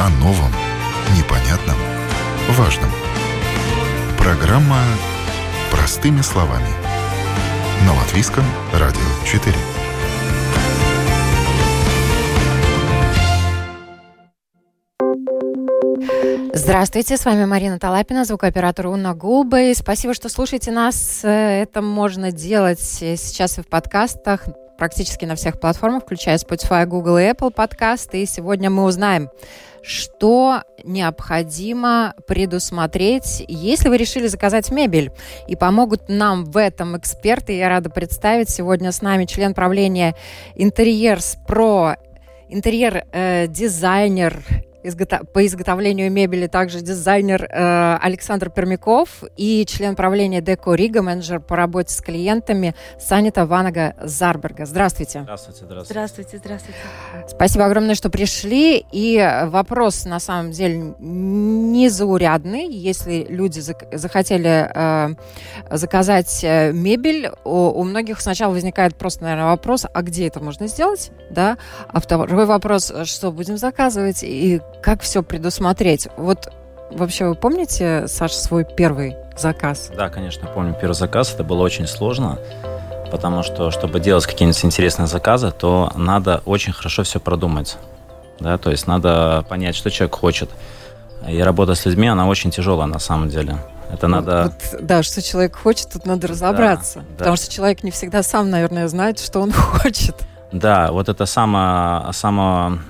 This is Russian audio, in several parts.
О новом, непонятном, важном. Программа «Простыми словами». На Латвийском радио 4. Здравствуйте, с вами Марина Талапина, звукооператор Уна Гулбы. Спасибо, что слушаете нас. Это можно делать сейчас и в подкастах, практически на всех платформах, включая Spotify, Google и Apple подкасты. И сегодня мы узнаем, что необходимо предусмотреть, если вы решили заказать мебель. И помогут нам в этом эксперты. Я рада представить сегодня с нами член правления Интерьерс Про, интерьер-дизайнер э, по изготовлению мебели также дизайнер э, Александр Пермяков и член правления Деко Рига, менеджер по работе с клиентами Санита Ванага Зарберга. Здравствуйте. Здравствуйте, здравствуйте. Здравствуйте, здравствуйте. Спасибо огромное, что пришли. И вопрос, на самом деле, незаурядный. Если люди захотели э, заказать э, мебель, у, у многих сначала возникает просто, наверное, вопрос, а где это можно сделать? Да? А второй вопрос, что будем заказывать и как все предусмотреть? Вот вообще вы помните, Саша, свой первый заказ? Да, конечно, помню первый заказ. Это было очень сложно, потому что, чтобы делать какие-нибудь интересные заказы, то надо очень хорошо все продумать. Да, то есть надо понять, что человек хочет. И работа с людьми, она очень тяжелая на самом деле. Это надо... Вот, да, что человек хочет, тут надо разобраться. Да, потому да. что человек не всегда сам, наверное, знает, что он хочет. Да, вот это самое, самое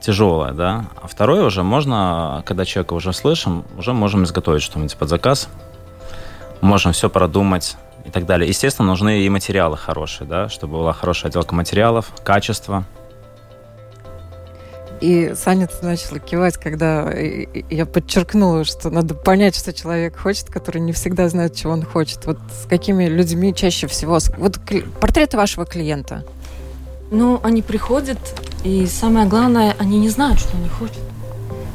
тяжелое, да. А второе уже можно, когда человека уже слышим, уже можем изготовить что-нибудь под заказ, можем все продумать и так далее. Естественно, нужны и материалы хорошие, да, чтобы была хорошая отделка материалов, качество. И Саня начала кивать, когда я подчеркнула, что надо понять, что человек хочет, который не всегда знает, чего он хочет. Вот с какими людьми чаще всего... Вот портреты вашего клиента – ну, они приходят, и самое главное, они не знают, что они хотят.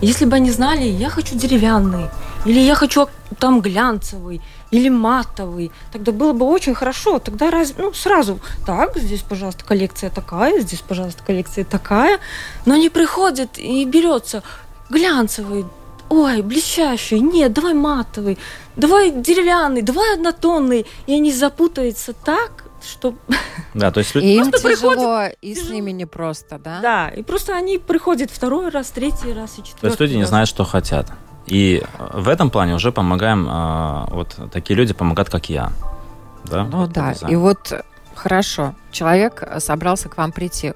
Если бы они знали, я хочу деревянный, или я хочу там глянцевый, или матовый, тогда было бы очень хорошо. Тогда раз, ну, сразу, так, здесь, пожалуйста, коллекция такая, здесь, пожалуйста, коллекция такая. Но они приходят и берется глянцевый, ой, блестящий, нет, давай матовый, давай деревянный, давай однотонный. И они запутаются так, что... Да, то есть... И им тяжело, приходят... и с ними непросто, да? Да, и просто они приходят второй раз, третий раз и четвертый То есть люди раз. не знают, что хотят. И в этом плане уже помогаем, а, вот такие люди помогают, как я. Да? Ну да, и вот хорошо, человек собрался к вам прийти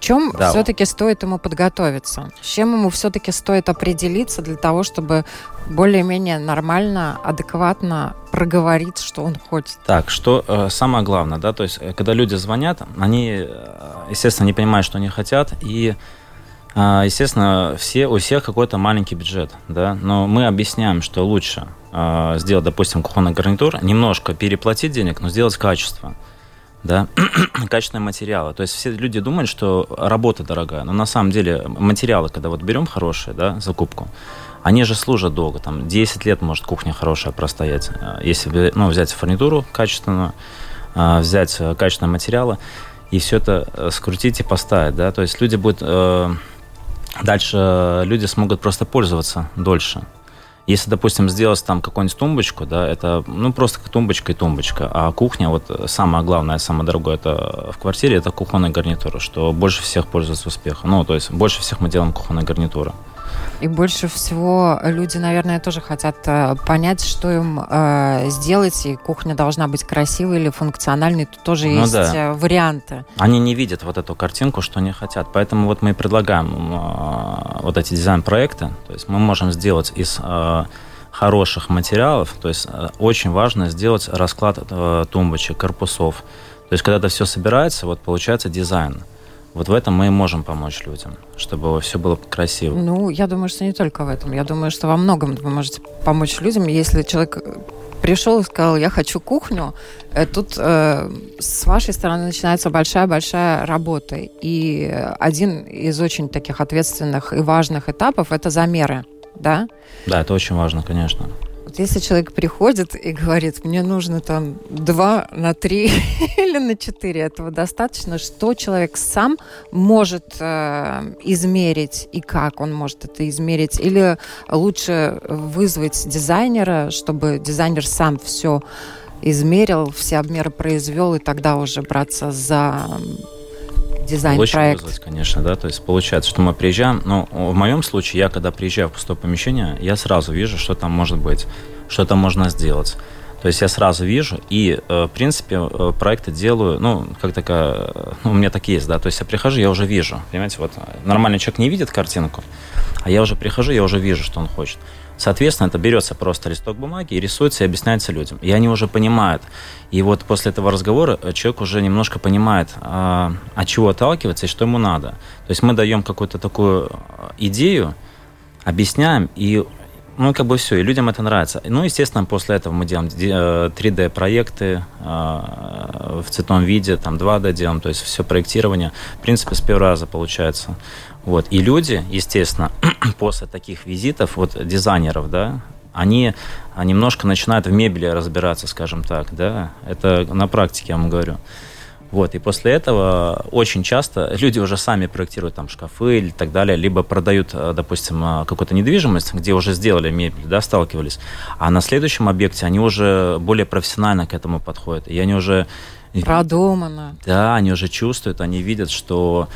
чем да. все-таки стоит ему подготовиться? С чем ему все-таки стоит определиться для того, чтобы более-менее нормально, адекватно проговорить, что он хочет? Так, что э, самое главное, да, то есть, э, когда люди звонят, они, э, естественно, не понимают, что они хотят, и э, Естественно, все, у всех какой-то маленький бюджет, да, но мы объясняем, что лучше э, сделать, допустим, кухонный гарнитур, немножко переплатить денег, но сделать качество да, качественные материалы. То есть все люди думают, что работа дорогая, но на самом деле материалы, когда вот берем хорошие, да, закупку, они же служат долго, там 10 лет может кухня хорошая простоять. А, если ну, взять фурнитуру качественную, а, взять э, качественные материалы и все это э, скрутить и поставить, да, то есть люди будут э, дальше люди смогут просто пользоваться дольше. Если, допустим, сделать там какую-нибудь тумбочку, да, это ну просто тумбочка и тумбочка. А кухня, вот самое главное, самое дорогое это в квартире, это кухонная гарнитура, что больше всех пользуется успехом. Ну, то есть больше всех мы делаем кухонные гарнитуры. И больше всего люди, наверное, тоже хотят э, понять, что им э, сделать, и кухня должна быть красивой или функциональной. Тут тоже ну, есть да. Э, варианты. Они не видят вот эту картинку, что они хотят. Поэтому вот мы и предлагаем э, вот эти дизайн-проекты. То есть мы можем сделать из э, хороших материалов. То есть э, очень важно сделать расклад э, тумбочек, корпусов. То есть когда это все собирается, вот получается дизайн. Вот в этом мы и можем помочь людям, чтобы все было красиво. Ну, я думаю, что не только в этом. Я думаю, что во многом вы можете помочь людям, если человек пришел и сказал, я хочу кухню, э, тут э, с вашей стороны начинается большая-большая работа. И один из очень таких ответственных и важных этапов – это замеры, да? Да, это очень важно, конечно. Вот если человек приходит и говорит, мне нужно там два на три или на четыре, этого достаточно, что человек сам может э, измерить и как он может это измерить? Или лучше вызвать дизайнера, чтобы дизайнер сам все измерил, все обмеры произвел, и тогда уже браться за дизайн-проект. вызвать, конечно, да, то есть получается, что мы приезжаем, но в моем случае, я когда приезжаю в пустое помещение, я сразу вижу, что там может быть, что там можно сделать. То есть я сразу вижу, и, э, в принципе, э, проекты делаю, ну, как такая, ну, у меня так есть, да, то есть я прихожу, я уже вижу, понимаете, вот нормальный человек не видит картинку, а я уже прихожу, я уже вижу, что он хочет. Соответственно, это берется просто листок бумаги и рисуется и объясняется людям. И они уже понимают. И вот после этого разговора э, человек уже немножко понимает, а, от чего отталкиваться и что ему надо. То есть мы даем какую-то такую э, идею, объясняем, и ну, как бы все, и людям это нравится. Ну, естественно, после этого мы делаем 3D-проекты э, в цветном виде, там 2D делаем, то есть все проектирование, в принципе, с первого раза получается. Вот. И люди, естественно, после таких визитов, вот дизайнеров, да, они немножко начинают в мебели разбираться, скажем так, да, это на практике я вам говорю. Вот, и после этого очень часто люди уже сами проектируют там шкафы или так далее, либо продают, э, допустим, э, какую-то недвижимость, где уже сделали мебель, да, сталкивались, а на следующем объекте они уже более профессионально к этому подходят, и они уже... Продумано. Да, они уже чувствуют, они видят, что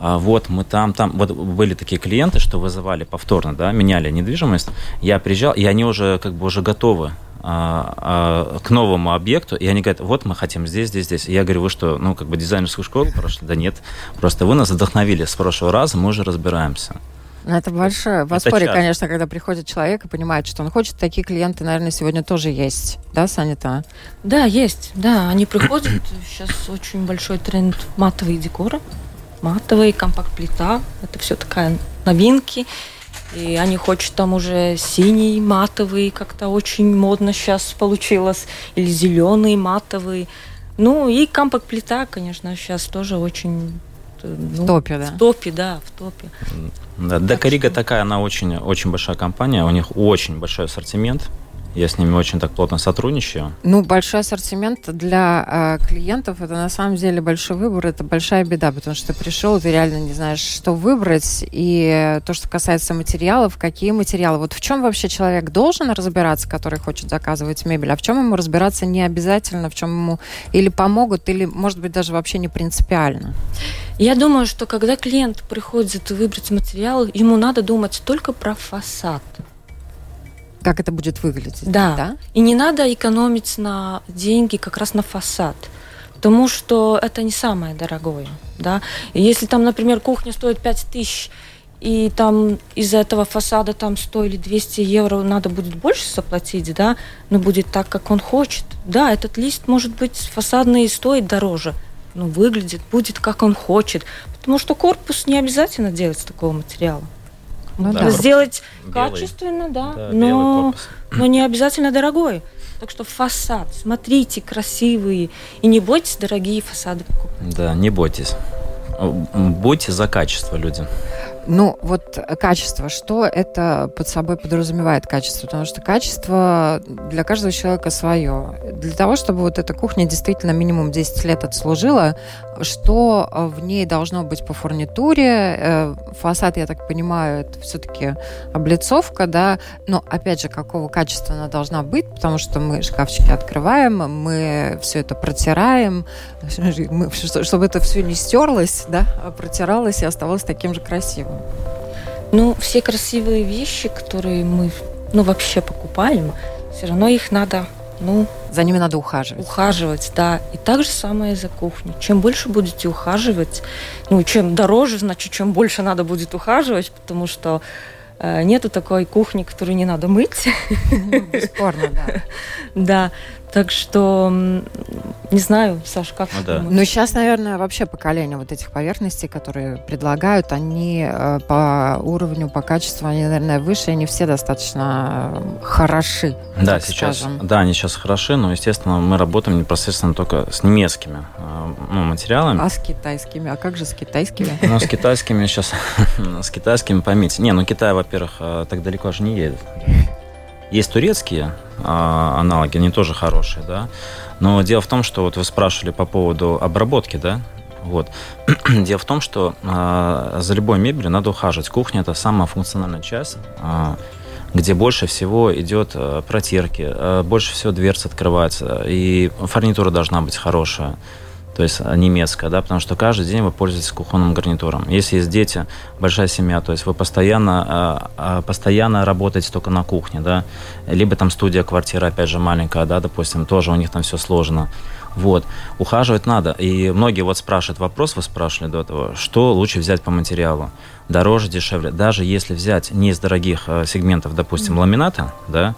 а, вот мы там, там, вот были такие клиенты, что вызывали повторно, да, меняли недвижимость, я приезжал, и они уже как бы уже готовы к новому объекту, и они говорят, вот мы хотим здесь, здесь, здесь. И я говорю, вы что, ну, как бы дизайнерскую школу прошли? Да нет, просто вы нас вдохновили с прошлого раза, мы уже разбираемся. Ну, это большое подспорье, конечно, когда приходит человек и понимает, что он хочет. Такие клиенты, наверное, сегодня тоже есть. Да, Санита? Да, есть. Да, они приходят. Сейчас очень большой тренд матовые декоры матовый, компакт-плита. Это все такая новинки. И они хотят там уже синий, матовый, как-то очень модно сейчас получилось. Или зеленый, матовый. Ну и компакт-плита, конечно, сейчас тоже очень ну, в топе, да? В топе, да, в топе. Да, Декорига такая, она очень, очень большая компания, у них очень большой ассортимент. Я с ними очень так плотно сотрудничаю. Ну, большой ассортимент для э, клиентов это на самом деле большой выбор, это большая беда, потому что ты пришел, ты реально не знаешь, что выбрать. И то, что касается материалов, какие материалы. Вот в чем вообще человек должен разбираться, который хочет заказывать мебель, а в чем ему разбираться не обязательно, в чем ему или помогут, или, может быть, даже вообще не принципиально. Я думаю, что когда клиент приходит выбрать материал, ему надо думать только про фасад как это будет выглядеть. Да. да. И не надо экономить на деньги как раз на фасад. Потому что это не самое дорогое. Да? И если там, например, кухня стоит 5 тысяч, и там из-за этого фасада там 100 или 200 евро надо будет больше заплатить, да, но будет так, как он хочет. Да, этот лист, может быть, фасадный и стоит дороже, но выглядит, будет, как он хочет. Потому что корпус не обязательно делать с такого материала. Ну, да. Сделать белый. качественно, да, да но, но не обязательно дорогой. Так что фасад, смотрите, красивые. И не бойтесь дорогие фасады покупать. Да, не бойтесь. Будьте за качество люди. Ну, вот качество, что это под собой подразумевает качество? Потому что качество для каждого человека свое. Для того, чтобы вот эта кухня действительно минимум 10 лет отслужила, что в ней должно быть по фурнитуре? Э, фасад, я так понимаю, это все-таки облицовка, да? Но, опять же, какого качества она должна быть? Потому что мы шкафчики открываем, мы все это протираем, чтобы это все не стерлось, да, а протиралось и оставалось таким же красивым. Ну, все красивые вещи, которые мы, ну, вообще покупаем, все равно их надо, ну... За ними надо ухаживать. Ухаживать, да. И так же самое за кухней. Чем больше будете ухаживать, ну, чем дороже, значит, чем больше надо будет ухаживать, потому что э, нету такой кухни, которую не надо мыть. Ну, бесспорно, да. Да. Так что, не знаю, Саш, как ну, да. Ну, сейчас, наверное, вообще поколение вот этих поверхностей, которые предлагают, они э, по уровню, по качеству, они, наверное, выше, они все достаточно э, хороши. Да, сейчас, скажем. да, они сейчас хороши, но, естественно, мы работаем непосредственно только с немецкими э, ну, материалами. А с китайскими? А как же с китайскими? Ну, с китайскими сейчас, с китайскими, поймите. Не, ну, Китай, во-первых, так далеко же не едет. Есть турецкие а, аналоги, они тоже хорошие, да. Но дело в том, что вот вы спрашивали по поводу обработки, да, вот. Дело в том, что э, за любой мебелью надо ухаживать. Кухня это самая функциональная часть, э, где больше всего идет э, протирки, э, больше всего дверц открывается, и фурнитура должна быть хорошая то есть а, немецкая, да, потому что каждый день вы пользуетесь кухонным гарнитуром. Если есть дети, большая семья, то есть вы постоянно, а, а, постоянно работаете только на кухне, да, либо там студия, квартира, опять же, маленькая, да, допустим, тоже у них там все сложно. Вот. Ухаживать надо. И многие вот спрашивают вопрос, вы спрашивали до этого, что лучше взять по материалу? Дороже, дешевле. Даже если взять не из дорогих э, сегментов, допустим, mm-hmm. ламината, да,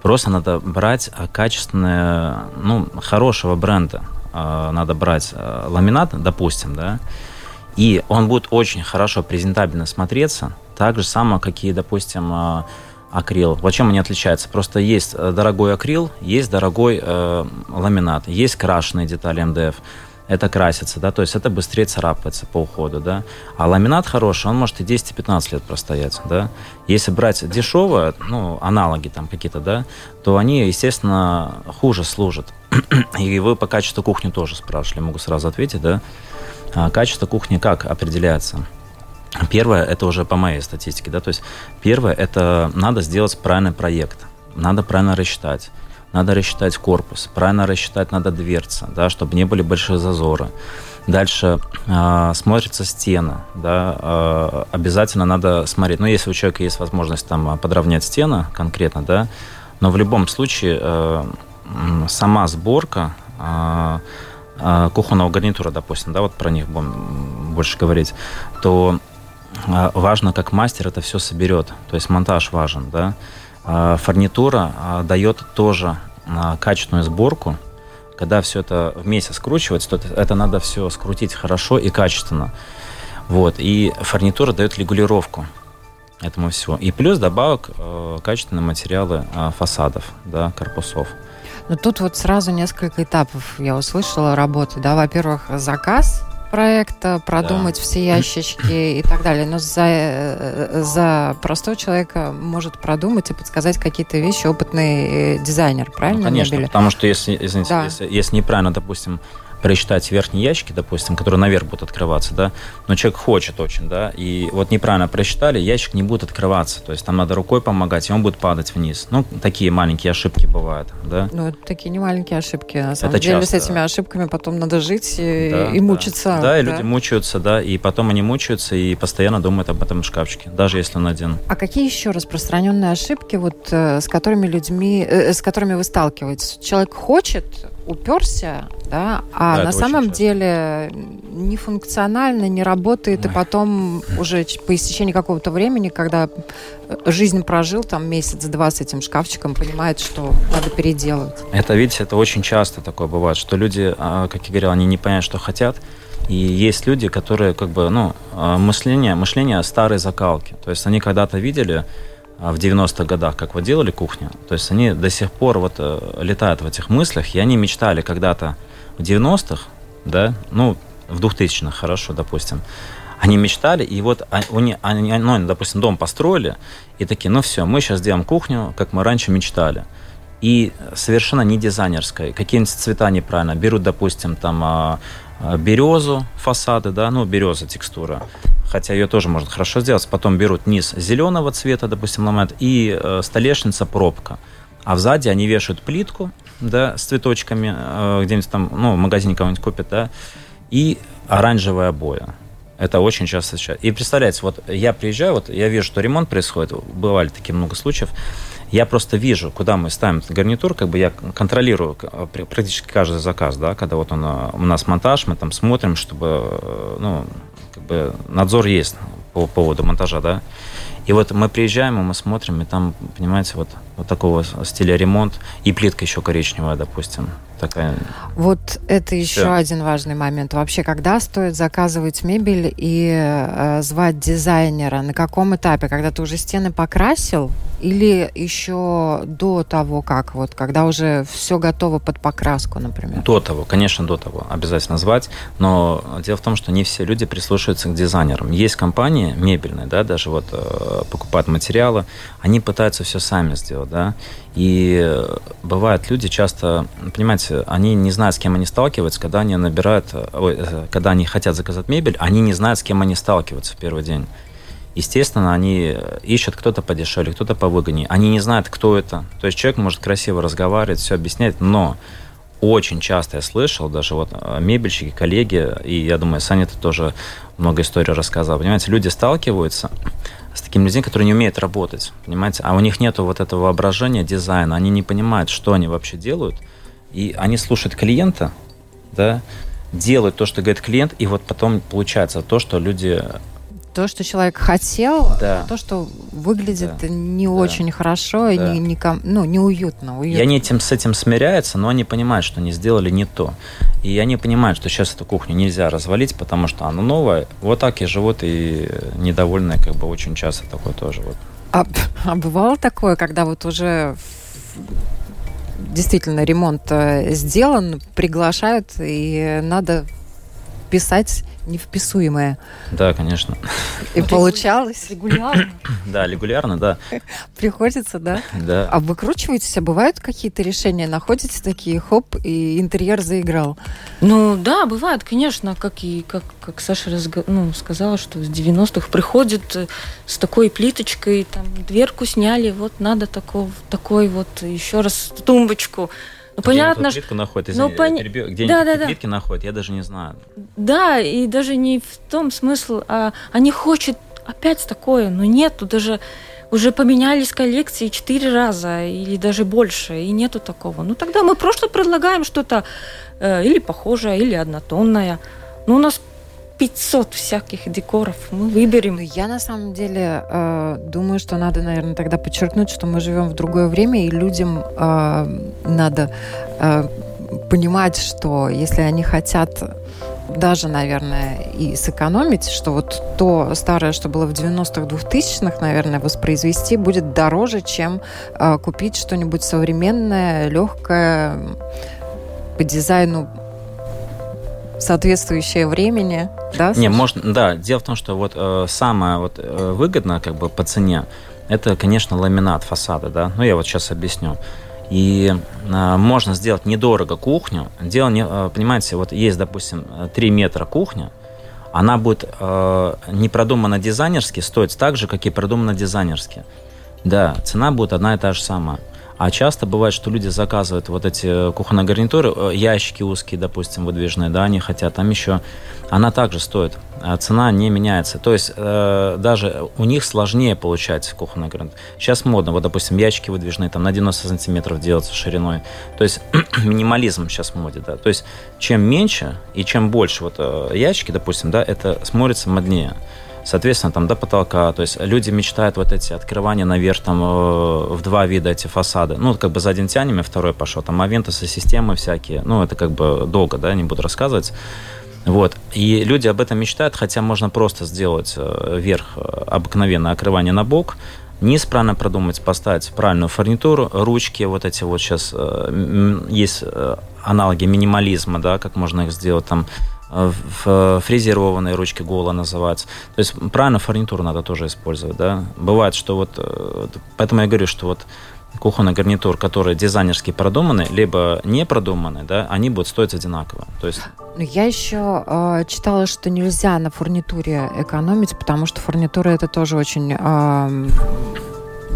просто надо брать качественное, ну, хорошего бренда. Э, надо брать э, ламинат, допустим, да, и он будет очень хорошо презентабельно смотреться, так же само, какие, допустим, э, акрил. Вот чем они отличаются? Просто есть дорогой акрил, есть дорогой э, ламинат, есть крашеные детали МДФ. Это красится, да, то есть это быстрее царапается по уходу, да. А ламинат хороший, он может и 10-15 лет простоять, да. Если брать дешевые, ну, аналоги там какие-то, да, то они, естественно, хуже служат. И вы по качеству кухни тоже спрашивали, могу сразу ответить, да. А качество кухни как определяется? Первое, это уже по моей статистике, да, то есть первое, это надо сделать правильный проект, надо правильно рассчитать, надо рассчитать корпус, правильно рассчитать надо дверца, да, чтобы не были большие зазоры. Дальше э, смотрится стена, да, э, обязательно надо смотреть, ну, если у человека есть возможность там подровнять стены конкретно, да, но в любом случае э, сама сборка э, э, кухонного гарнитура, допустим, да, вот про них будем больше говорить, то важно, как мастер это все соберет, то есть монтаж важен, да. Э, фурнитура э, дает тоже э, качественную сборку, когда все это вместе скручивается, то это надо все скрутить хорошо и качественно. Вот. И фурнитура дает регулировку этому всего. И плюс добавок э, качественные материалы фасадов, да, корпусов. Но тут вот сразу несколько этапов я услышала работы. Да, во-первых, заказ проекта, продумать да. все ящички и так далее. Но за, э, за простого человека может продумать и подсказать какие-то вещи опытный дизайнер, правильно? Ну, конечно, мебели? потому что если, извините, да. если, если неправильно, допустим, просчитать верхние ящики, допустим, которые наверх будут открываться, да, но человек хочет очень, да, и вот неправильно просчитали, ящик не будет открываться, то есть там надо рукой помогать, и он будет падать вниз. Ну, такие маленькие ошибки бывают, да. Ну, это такие не маленькие ошибки, на самом это деле часто. с этими ошибками потом надо жить и, да, и мучиться. Да, да, и люди мучаются, да, и потом они мучаются и постоянно думают об этом шкафчике, даже если он один. А какие еще распространенные ошибки, вот, э, с которыми людьми, э, с которыми вы сталкиваетесь? Человек хочет уперся, да, а да, на самом деле не функционально, не работает, Ой. и потом уже по истечении какого-то времени, когда жизнь прожил там месяц-два с этим шкафчиком, понимает, что надо переделывать. Это, видите, это очень часто такое бывает, что люди, а, как я говорил, они не понимают, что хотят, и есть люди, которые как бы, ну, а, мышление, мышление старой закалки, то есть они когда-то видели в 90-х годах, как вот делали кухню, то есть они до сих пор вот э, летают в этих мыслях, и они мечтали когда-то в 90-х, да, ну, в 2000-х, хорошо, допустим, они мечтали, и вот они, они, ну, допустим, дом построили, и такие, ну все, мы сейчас сделаем кухню, как мы раньше мечтали. И совершенно не дизайнерская. Какие-нибудь цвета неправильно. Берут, допустим, там а, а, березу, фасады, да, ну, береза текстура хотя ее тоже можно хорошо сделать. Потом берут низ зеленого цвета, допустим, ломают, и э, столешница пробка. А сзади они вешают плитку, да, с цветочками, э, где-нибудь там, ну, в магазине кого-нибудь купят, да, и оранжевая обоя. Это очень часто сейчас. И представляете, вот я приезжаю, вот я вижу, что ремонт происходит, бывали такие много случаев, я просто вижу, куда мы ставим гарнитур, как бы я контролирую практически каждый заказ, да, когда вот он, э, у нас монтаж, мы там смотрим, чтобы, ну, как бы надзор есть по поводу монтажа, да. И вот мы приезжаем, и мы смотрим, и там, понимаете, вот, вот такого стиля ремонт, и плитка еще коричневая, допустим. Такая. Вот это еще Все. один важный момент. Вообще, когда стоит заказывать мебель и э, звать дизайнера? На каком этапе? Когда ты уже стены покрасил, или еще до того, как вот, когда уже все готово под покраску, например? До того, конечно, до того обязательно звать. Но дело в том, что не все люди прислушиваются к дизайнерам. Есть компании мебельные, да, даже вот э, покупают материалы, они пытаются все сами сделать, да. И э, бывают люди часто, понимаете, они не знают, с кем они сталкиваются, когда они набирают, ой, когда они хотят заказать мебель, они не знают, с кем они сталкиваются в первый день. Естественно, они ищут кто-то подешевле, кто-то повыгоднее. Они не знают, кто это. То есть человек может красиво разговаривать, все объяснять, но очень часто я слышал, даже вот э, мебельщики, коллеги, и я думаю, Саня ты тоже много историй рассказал. Понимаете, люди сталкиваются с такими людьми, которые не умеют работать, понимаете, а у них нет вот этого воображения, дизайна, они не понимают, что они вообще делают, и они слушают клиента, да, делают то, что говорит клиент, и вот потом получается то, что люди то, что человек хотел, да. то, что выглядит да. не да. очень хорошо да. и не, не, ну, неуютно. Уютно. И они этим, с этим смиряются, но они понимают, что они сделали не то. И они понимают, что сейчас эту кухню нельзя развалить, потому что она новая. Вот так и живут и недовольные, как бы очень часто такое тоже. Вот. А, а бывало такое, когда вот уже действительно ремонт э, сделан, приглашают, и надо писать невписуемое. Да, конечно. И получалось? Регулярно. Да, регулярно, да. Приходится, да? Да. А выкручиваетесь, а бывают какие-то решения? Находите такие, хоп, и интерьер заиграл? Ну, да, бывает, конечно, как и как, как Саша разго... ну, сказала, что с 90-х приходит э, с такой плиточкой, там, дверку сняли, вот надо такого, такой вот еще раз тумбочку ну, понятно, что... плитку находят, извини, ну, пон... перебью, где да, да, да. плитки находят, я даже не знаю. Да, и даже не в том смысл, а они хотят опять такое, но нету даже уже поменялись коллекции четыре раза или даже больше, и нету такого. Ну тогда мы просто предлагаем что-то э, или похожее, или однотонное. Ну у нас 500 всяких декоров. Мы выберем. Я на самом деле э, думаю, что надо, наверное, тогда подчеркнуть, что мы живем в другое время, и людям э, надо э, понимать, что если они хотят даже, наверное, и сэкономить, что вот то старое, что было в 90-х, 2000-х, наверное, воспроизвести будет дороже, чем э, купить что-нибудь современное, легкое, по дизайну соответствующее времени, да? Не, можно, да. Дело в том, что вот э, самое вот э, выгодное, как бы по цене, это, конечно, ламинат фасада, да. Ну я вот сейчас объясню. И э, можно сделать недорого кухню. Дело, не, э, понимаете, вот есть, допустим, 3 метра кухня, она будет э, не продумана дизайнерски, стоить так же, как и продумана дизайнерски. Да, цена будет одна и та же самая. А часто бывает, что люди заказывают вот эти кухонные гарнитуры, э, ящики узкие, допустим, выдвижные, да, они хотят, там еще, она также стоит, а цена не меняется. То есть э, даже у них сложнее получать кухонный гарнитур. Сейчас модно, вот, допустим, ящики выдвижные, там на 90 сантиметров делаются шириной. То есть минимализм сейчас в моде, да. То есть чем меньше и чем больше вот э, ящики, допустим, да, это смотрится моднее соответственно, там до потолка. То есть люди мечтают вот эти открывания наверх там э, в два вида эти фасады. Ну, как бы за один тянем, и второй пошел. Там авентусы, системы всякие. Ну, это как бы долго, да, не буду рассказывать. Вот. И люди об этом мечтают, хотя можно просто сделать э, верх э, обыкновенное окрывание на бок, низ правильно продумать, поставить правильную фурнитуру, ручки вот эти вот сейчас есть аналоги минимализма, да, как можно их сделать там фрезерованные ручки гола называются. То есть правильно фурнитуру надо тоже использовать, да. Бывает, что вот, э, поэтому я говорю, что вот кухонный гарнитур, которые дизайнерски продуманы, либо не продуманы, да, они будут стоить одинаково. То есть... Ну, я еще э, читала, что нельзя на фурнитуре экономить, потому что фурнитура это тоже очень э,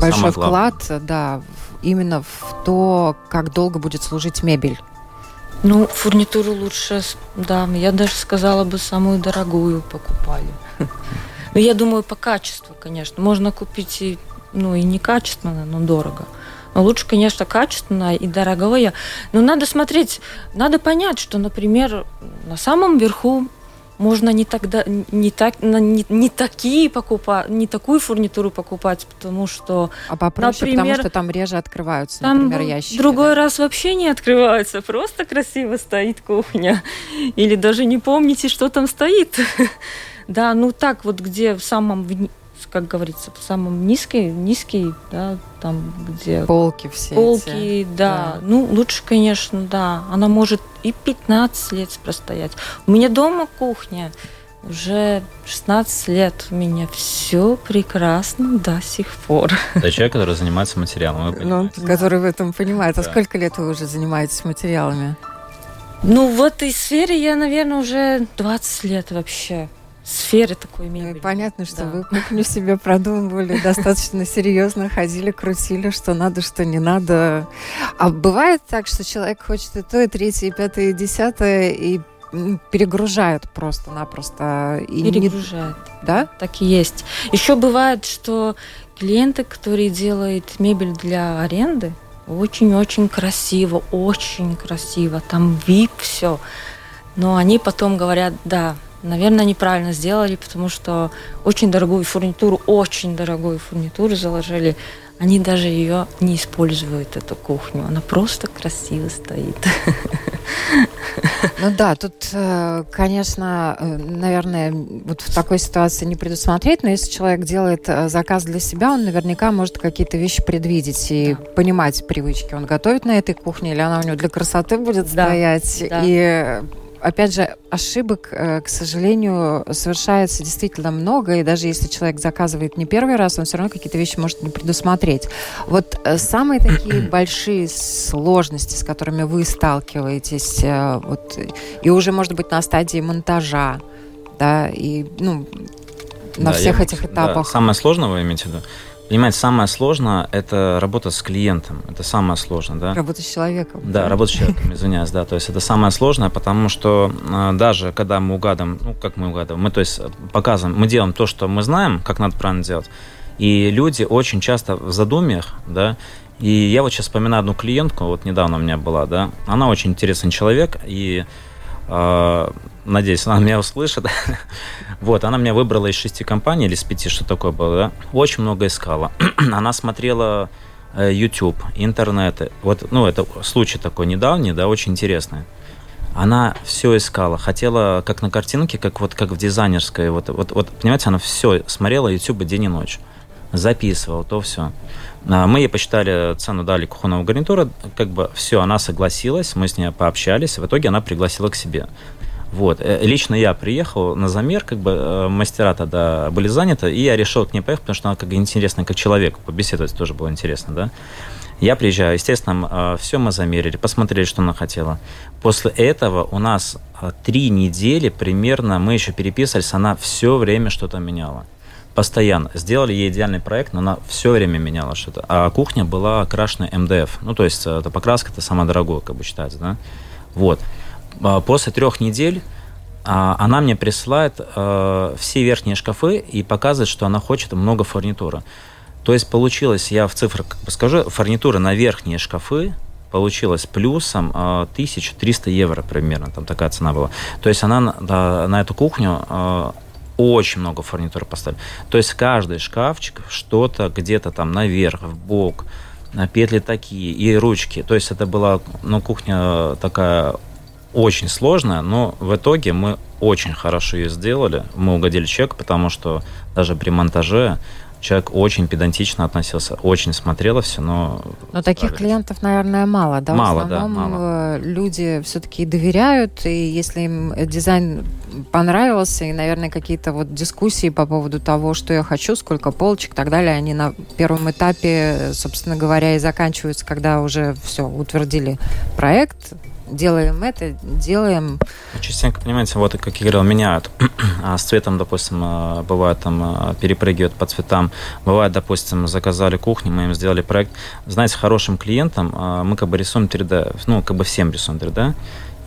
большой вклад, да, именно в то, как долго будет служить мебель. Ну, фурнитуру лучше, да, я даже сказала бы, самую дорогую покупали. Но я думаю, по качеству, конечно. Можно купить и, ну, и некачественно, но дорого. Но лучше, конечно, качественное и дорогое. Но надо смотреть, надо понять, что, например, на самом верху можно не тогда не так не, не такие покупать не такую фурнитуру покупать потому что а попроще например, потому что там реже открываются там например ящики другой да? раз вообще не открываются просто красиво стоит кухня или даже не помните что там стоит да ну так вот где в самом как говорится, в самом низкий, низкий, да, там, где... Полки все Полки, эти. Да. да. Ну, лучше, конечно, да. Она может и 15 лет простоять. У меня дома кухня, уже 16 лет у меня все прекрасно до сих пор. Это человек, который занимается материалом, Ну, который в этом понимает. А да. сколько лет вы уже занимаетесь материалами? Ну, в этой сфере я, наверное, уже 20 лет вообще сфере такой ну, мебели. Понятно, что да. вы кухню себе продумывали достаточно серьезно, ходили, крутили, что надо, что не надо. А бывает так, что человек хочет и то, и третье, и пятое, и десятое, и перегружают просто-напросто. И перегружают. Не... Да? Так и есть. Еще бывает, что клиенты, которые делают мебель для аренды, очень-очень красиво, очень красиво, там VIP все. Но они потом говорят, да, наверное, неправильно сделали, потому что очень дорогую фурнитуру, очень дорогую фурнитуру заложили. Они даже ее не используют, эту кухню. Она просто красиво стоит. Ну да, тут, э, конечно, э, наверное, вот в такой ситуации не предусмотреть, но если человек делает э, заказ для себя, он наверняка может какие-то вещи предвидеть и да. понимать привычки. Он готовит на этой кухне, или она у него для красоты будет да. стоять. Да. И опять же, ошибок, э, к сожалению, совершается действительно много, и даже если человек заказывает не первый раз, он все равно какие-то вещи может не предусмотреть. Вот э, самые такие большие сложности, с которыми вы сталкиваетесь, э, вот, и уже, может быть, на стадии монтажа, да, и, ну, на да, всех я, этих этапах. Да, самое сложное вы имеете в виду? Понимаете, самое сложное – это работа с клиентом. Это самое сложное, да? Работа с человеком. Да, да. работа с человеком, извиняюсь, да. То есть это самое сложное, потому что э, даже когда мы угадываем, ну, как мы угадываем, мы, то есть, показываем, мы делаем то, что мы знаем, как надо правильно делать, и люди очень часто в задумьях, да, и я вот сейчас вспоминаю одну клиентку, вот недавно у меня была, да, она очень интересный человек, и э, надеюсь, она меня услышит. вот, она меня выбрала из шести компаний или из пяти, что такое было, да? Очень много искала. она смотрела э, YouTube, интернеты. Вот, ну, это случай такой недавний, да, очень интересный. Она все искала, хотела, как на картинке, как вот как в дизайнерской, вот, вот, вот понимаете, она все смотрела YouTube день и ночь, записывала, то все. А, мы ей посчитали цену, дали кухонного гарнитура, как бы все, она согласилась, мы с ней пообщались, в итоге она пригласила к себе. Вот. Э, лично я приехал на замер, как бы э, мастера тогда были заняты, и я решил к ней поехать, потому что она как интересная как человек, побеседовать тоже было интересно, да. Я приезжаю, естественно, э, все мы замерили, посмотрели, что она хотела. После этого у нас три недели примерно, мы еще переписывались, она все время что-то меняла. Постоянно. Сделали ей идеальный проект, но она все время меняла что-то. А кухня была окрашена МДФ. Ну, то есть, это покраска, это самое дорогое, как бы считается, да. Вот. А, после трех недель а, она мне присылает э, все верхние шкафы и показывает, что она хочет много фурнитуры. То есть получилось, я в цифрах как скажу, фурнитура на верхние шкафы получилось плюсом 1300 евро примерно, там такая цена была. То есть она на, на эту кухню э, очень много фурнитуры поставили. То есть каждый шкафчик что-то где-то там наверх, в бок, петли такие и ручки. То есть это была ну, кухня такая очень сложная, но в итоге мы очень хорошо ее сделали. Мы угодили человеку, потому что даже при монтаже человек очень педантично относился, очень смотрело все, но... Но таких клиентов, наверное, мало, да? Мало, в основном да, мало. Э, люди все-таки доверяют, и если им дизайн понравился, и, наверное, какие-то вот дискуссии по поводу того, что я хочу, сколько полочек и так далее, они на первом этапе, собственно говоря, и заканчиваются, когда уже все, утвердили проект, делаем это, делаем... Частенько, понимаете, вот как я меняют. а с цветом, допустим, а, бывает там а, перепрыгивают по цветам. Бывает, допустим, заказали кухню, мы им сделали проект. Знаете, хорошим клиентам а, мы как бы рисуем 3D, ну, как бы всем рисуем 3D.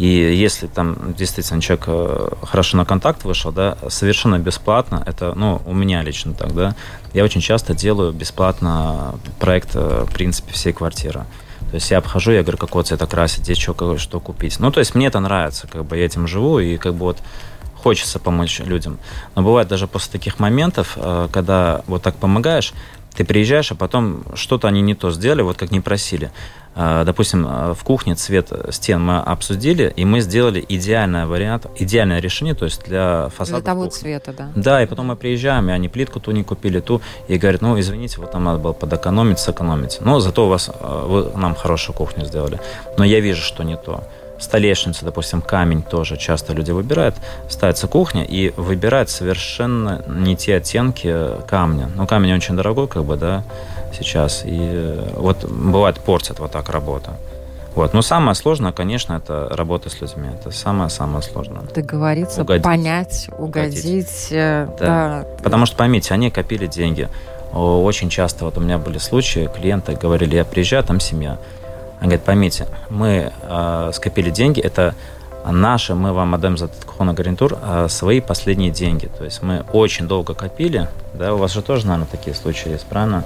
И если там действительно человек э, хорошо на контакт вышел, да, совершенно бесплатно, это, ну, у меня лично так, да, я очень часто делаю бесплатно проект, э, в принципе, всей квартиры. То есть я обхожу, я говорю, какого цвета красить, где что, что купить. Ну, то есть мне это нравится, как бы я этим живу, и как бы вот хочется помочь людям. Но бывает даже после таких моментов, э, когда вот так помогаешь, ты приезжаешь, а потом что-то они не то сделали, вот как не просили. А, допустим, а, в кухне цвет стен мы обсудили, и мы сделали идеальный вариант, идеальное решение, то есть для фасада. Для того кухни. цвета, да. Да, и потом мы приезжаем, и они плитку ту не купили, ту, и говорят, ну, извините, вот там надо было подэкономить, сэкономить. Но зато у вас, а, вы нам хорошую кухню сделали. Но я вижу, что не то столешница, допустим, камень тоже часто люди выбирают, ставится кухня и выбирают совершенно не те оттенки камня. Ну, камень очень дорогой, как бы, да, сейчас. И э, вот бывает портит вот так работа. Вот. Но самое сложное, конечно, это работа с людьми. Это самое-самое сложное. Договориться, угодить. понять, угодить. угодить э, да. да. Потому что, поймите, они копили деньги. Очень часто вот у меня были случаи, клиенты говорили, я приезжаю, там семья. Они говорят, поймите, мы э, скопили деньги, это наши, мы вам отдаем за этот гарантур э, свои последние деньги. То есть мы очень долго копили, да, у вас же тоже, наверное, такие случаи есть, правильно?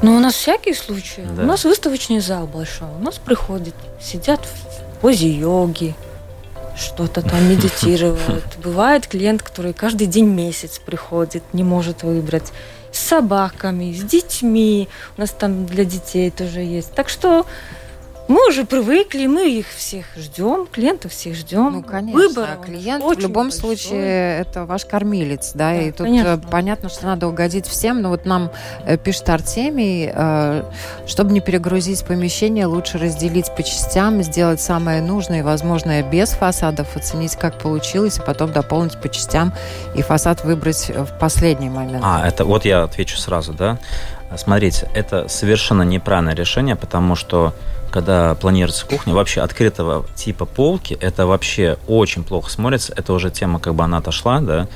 Ну, у нас всякие случаи. Да. У нас выставочный зал большой. У нас приходят, сидят в позе йоги, что-то там медитируют. Бывает клиент, который каждый день месяц приходит, не может выбрать. С собаками, с детьми. У нас там для детей тоже есть. Так что мы уже привыкли, мы их всех ждем, клиентов всех ждем. Ну, конечно. Выбор а клиент в любом большой. случае это ваш кормилец, да, да и тут конечно. Э, понятно, что надо угодить всем, но вот нам э, пишет Артемий, э, чтобы не перегрузить помещение, лучше разделить по частям, сделать самое нужное и возможное без фасадов, оценить, как получилось, и потом дополнить по частям и фасад выбрать в последний момент. А, это вот я отвечу сразу, да. Смотрите, это совершенно неправильное решение, потому что когда планируется кухня, вообще открытого типа полки, это вообще очень плохо смотрится. Это уже тема, как бы она отошла, да.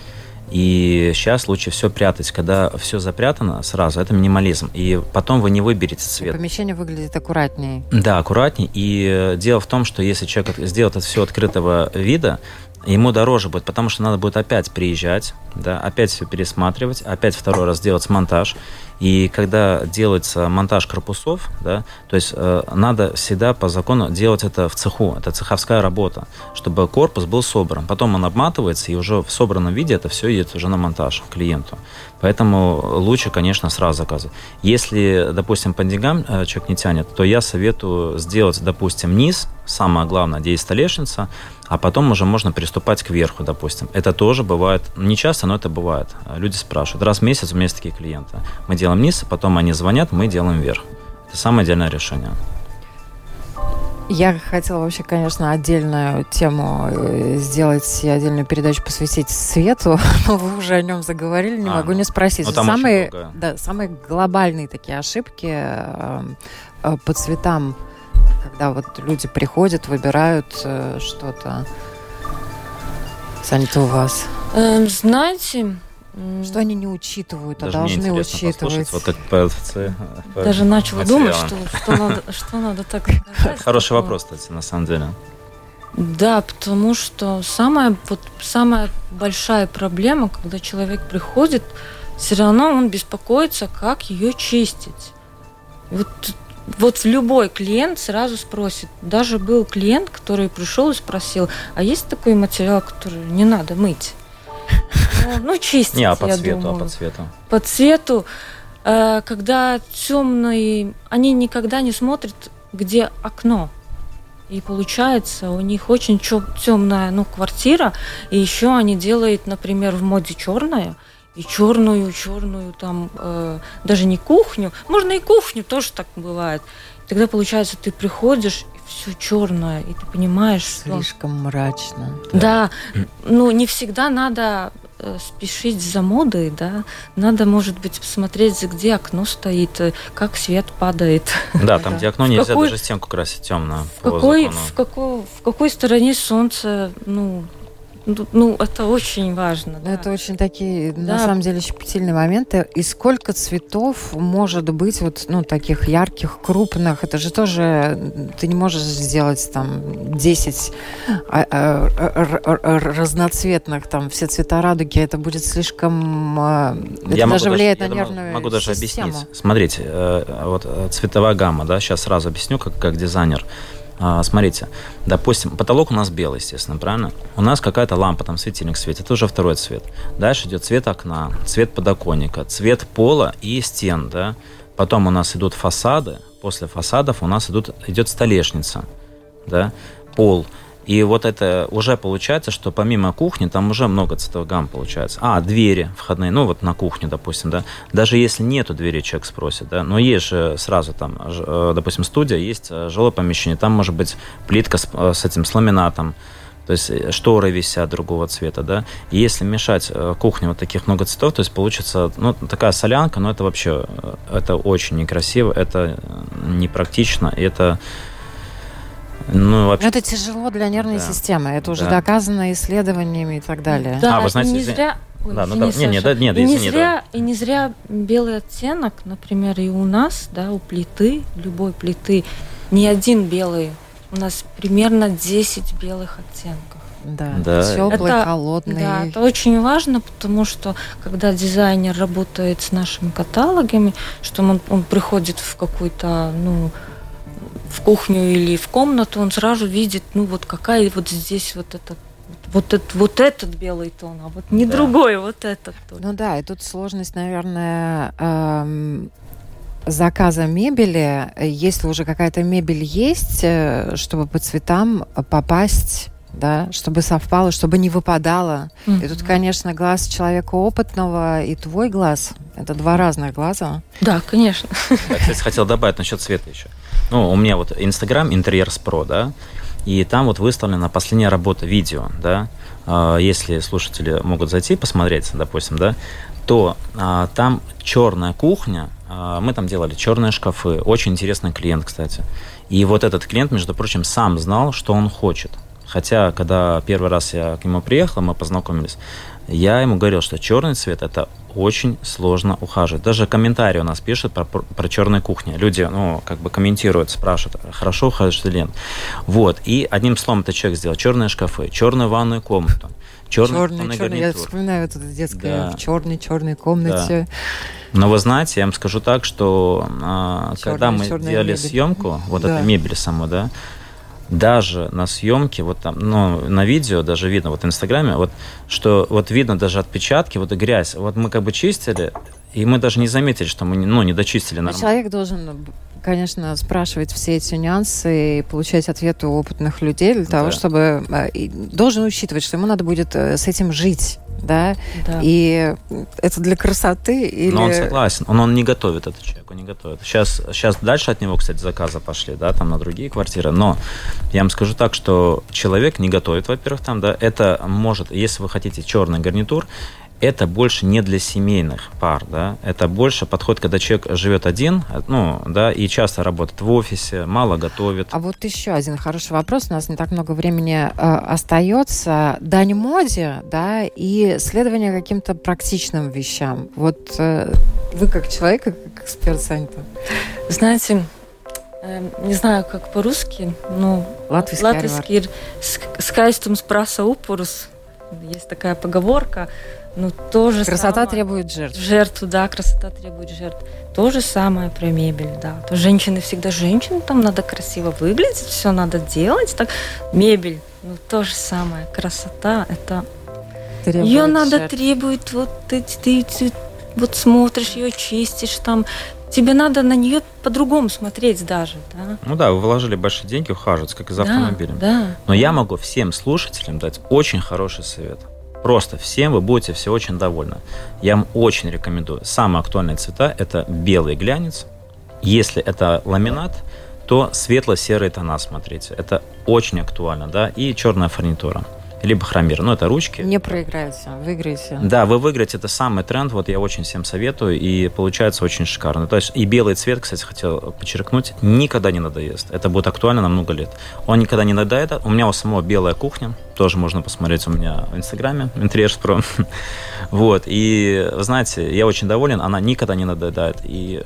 И сейчас лучше все прятать. Когда все запрятано сразу, это минимализм. И потом вы не выберете цвет. Помещение выглядит аккуратнее. Да, аккуратнее. И дело в том, что если человек сделает это все открытого вида, ему дороже будет, потому что надо будет опять приезжать, да, опять все пересматривать, опять второй раз делать монтаж. И когда делается монтаж корпусов, да, то есть э, надо всегда по закону делать это в цеху, это цеховская работа, чтобы корпус был собран. Потом он обматывается, и уже в собранном виде это все идет уже на монтаж клиенту. Поэтому лучше, конечно, сразу заказывать. Если, допустим, по деньгам э, человек не тянет, то я советую сделать, допустим, низ, самое главное, где есть столешница, а потом уже можно приступать к верху, допустим. Это тоже бывает, не часто, но это бывает. Люди спрашивают. Раз в месяц у меня есть такие клиенты. Мы делаем низ, потом они звонят, мы делаем вверх. Это самое идеальное решение. Я хотела вообще, конечно, отдельную тему э, сделать и отдельную передачу посвятить свету, но вы уже о нем заговорили, не а, могу не спросить. Ну, самые, да, самые глобальные такие ошибки э, э, по цветам когда вот люди приходят, выбирают э, что-то. Саня, у вас? Эм, знаете, что они не учитывают, а Даже а должны учитывать. Вот как ПФЦ. Даже начала думать, что, что, надо, что надо так Хороший вопрос, кстати, на самом деле. Да, потому что самая, вот, самая большая проблема, когда человек приходит, все равно он беспокоится, как ее чистить. Вот вот любой клиент сразу спросит. Даже был клиент, который пришел и спросил, а есть такой материал, который не надо мыть? Ну, ну чистить, Не, а по цвету, думаю. а по цвету? По цвету, э, когда темный, они никогда не смотрят, где окно. И получается, у них очень темная ну, квартира, и еще они делают, например, в моде черное – и черную, черную там, э, даже не кухню, можно и кухню, тоже так бывает. Тогда получается, ты приходишь и все черное, и ты понимаешь, слишком что... мрачно. Да, ну не всегда надо спешить за модой, да, надо, может быть, посмотреть, где окно стоит, э, как свет падает. Да, там, где окно, нельзя даже стенку красить темно. В какой, в, какой, в какой стороне солнце, ну, ну, ну, это очень важно. Да. Это очень такие, да. на самом деле, щепетильные моменты. И сколько цветов может быть вот, ну, таких ярких, крупных? Это же тоже, ты не можешь сделать там 10 а, а, разноцветных, там, все цвета радуги. Это будет слишком... А, это я даже влияет даже, на нервную думаю, Могу даже систему. объяснить. Смотрите, э, вот э, цветовая гамма, да, сейчас сразу объясню, как, как дизайнер. А, смотрите, допустим, потолок у нас белый, естественно, правильно? У нас какая-то лампа, там светильник светит, это уже второй цвет. Дальше идет цвет окна, цвет подоконника, цвет пола и стен, да. Потом у нас идут фасады, после фасадов у нас идут, идет столешница, да, пол. И вот это уже получается, что помимо кухни там уже много гамм получается. А, двери входные, ну вот на кухне, допустим, да. Даже если нету двери, человек спросит, да. Но есть же сразу там, э, допустим, студия, есть э, жилое помещение, там может быть плитка с, э, с этим, с ламинатом, то есть шторы висят другого цвета, да. И если мешать кухне вот таких много цветов, то есть получится, ну, такая солянка, но это вообще, это очень некрасиво, это непрактично, это ну, вообще... это тяжело для нервной да. системы. Это уже да. доказано исследованиями и так далее. Да, а, вы знаете, не зря... Ой, да, ну да, не, не, да, нет, и извини, не зря, да. И не зря белый оттенок, например, и у нас, да, у плиты, любой плиты, не один белый. У нас примерно 10 белых оттенков. Да, да. теплый, это, холодный. Да, это очень важно, потому что когда дизайнер работает с нашими каталогами, что он, он приходит в какой-то, ну, в кухню или в комнату, он сразу видит, ну вот какая вот здесь вот эта вот, этот, вот этот белый тон, а вот не да. другой, вот этот тон. Ну да, и тут сложность, наверное, эм, заказа мебели. Если уже какая-то мебель есть, э, чтобы по цветам попасть да, чтобы совпало, чтобы не выпадало. Mm-hmm. И тут, конечно, глаз человека опытного и твой глаз – это два разных глаза. Да, конечно. Я, кстати, хотел добавить насчет цвета еще. Ну, у меня вот Инстаграм Интерьерс Про, да, и там вот выставлена последняя работа видео, да. А, если слушатели могут зайти посмотреть, допустим, да, то а, там черная кухня, а, мы там делали черные шкафы, очень интересный клиент, кстати. И вот этот клиент, между прочим, сам знал, что он хочет. Хотя, когда первый раз я к нему приехал, мы познакомились, я ему говорил, что черный цвет это очень сложно ухаживать. Даже комментарии у нас пишут про, про, про черные кухни. Люди, ну, как бы комментируют, спрашивают, хорошо ухаживаешь или нет. Вот. И одним словом это человек сделал черные шкафы, черную ванную комнату, черный, черный, черный Я вспоминаю вот это детское да. в черной, черной комнате. Да. Но вы знаете, я вам скажу так, что а, черная, когда мы делали мебель. съемку, вот да. этой мебели самой, да, даже на съемке, вот там, ну, на видео даже видно, вот в Инстаграме, вот, что вот видно даже отпечатки, вот и грязь. Вот мы как бы чистили, и мы даже не заметили, что мы, ну, не дочистили нормально. Человек должен конечно, спрашивать все эти нюансы и получать ответы у опытных людей для того, да. чтобы... Э, должен учитывать, что ему надо будет э, с этим жить да? да. И это для красоты или... Но он согласен, он, он не готовит этот человек, он не готовит. Сейчас, сейчас дальше от него, кстати, заказы пошли, да, там на другие квартиры, но я вам скажу так, что человек не готовит, во-первых, там, да, это может, если вы хотите черный гарнитур, это больше не для семейных пар, да, это больше подход, когда человек живет один, ну, да, и часто работает в офисе, мало готовит. А вот еще один хороший вопрос, у нас не так много времени э, остается. Дань моде, да, и следование каким-то практичным вещам. Вот э, вы как человек, как эксперт, Саньта. Знаете, э, не знаю, как по-русски, но латвийский, латвийский скайстум спраса упорус, есть такая поговорка, ну, тоже красота самое. требует жертв. Жертву, да, красота требует жертв. То же самое про мебель, да. То женщины всегда женщины, там надо красиво выглядеть, все надо делать. Так, мебель, ну, то же самое. Красота, это... Требует ее надо жертв. требует, вот ты, ты, ты вот смотришь ее, чистишь там, тебе надо на нее по-другому смотреть даже, да? Ну да, вы вложили большие деньги, ухаживать, как и за да, автомобилем. Да. Но я могу всем слушателям дать очень хороший совет. Просто всем вы будете все очень довольны. Я вам очень рекомендую. Самые актуальные цвета – это белый глянец. Если это ламинат, то светло-серые тона смотрите. Это очень актуально, да, и черная фурнитура либо хромир. Ну, это ручки. Не проиграете, выиграете. Да, вы выиграете. Это самый тренд. Вот я очень всем советую. И получается очень шикарно. То есть и белый цвет, кстати, хотел подчеркнуть, никогда не надоест. Это будет актуально на много лет. Он никогда не надоест. У меня у самого белая кухня. Тоже можно посмотреть у меня в Инстаграме. Интерьерс Про. вот. И, знаете, я очень доволен. Она никогда не надоедает. И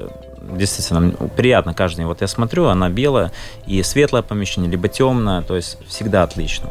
действительно приятно каждый день. Вот я смотрю, она белая и светлое помещение, либо темное, то есть всегда отлично.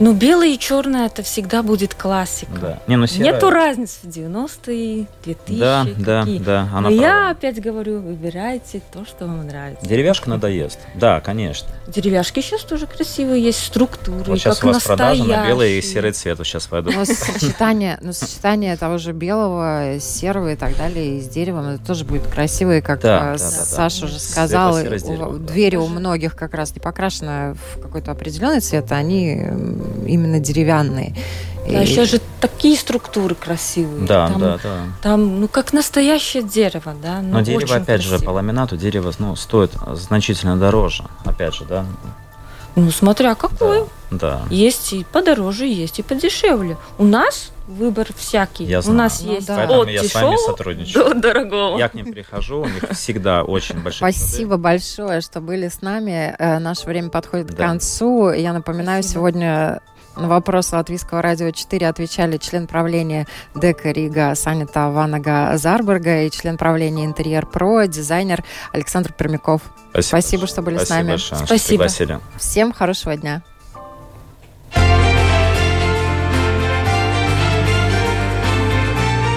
Ну, белое и черное это всегда будет классика. Да. Не, ну серое... Нету разницы в 90-е, 2000 Да, да, какие. да, она Но я опять говорю, выбирайте то, что вам нравится. Деревяшка надоест. Да, конечно. Деревяшки сейчас тоже красивые, есть структуры, Вот сейчас как у вас продажа на белый и настоящие. серый цвет. Вот сейчас пойду. Но сочетание, ну, сочетание того же белого, серого и так далее, и с деревом, это тоже будет красиво, и как Да, э, да, да, Саша да. уже сказал, Светло-серый с у- деревом, да. двери у многих как раз не покрашены в какой-то определенный цвет, а они именно деревянные. Да, И- сейчас же такие структуры красивые. Да, там, да, да. Там, ну, как настоящее дерево, да. ну, Но дерево, опять же, по красиво. ламинату дерево ну, стоит значительно дороже. Опять же, да. Ну, смотря какое. Да. Есть и подороже, есть и подешевле. У нас выбор всякий. Я У знаю. нас Ну есть да. Поэтому от я с вами сотрудничаю. до дорогого. Я к ним прихожу, у них всегда очень большие Спасибо большое, что были с нами. Э, Наше время подходит к Да. концу. Я напоминаю, Спасибо. сегодня на вопрос Латвийского радио 4 отвечали член правления ДЭКа Рига Санита Ванага Зарберга и член правления Интерьер Про, дизайнер Александр Пермяков. Спасибо, Спасибо, что были с Спасибо нами. большое, что Спасибо. пригласили. Всем хорошего дня.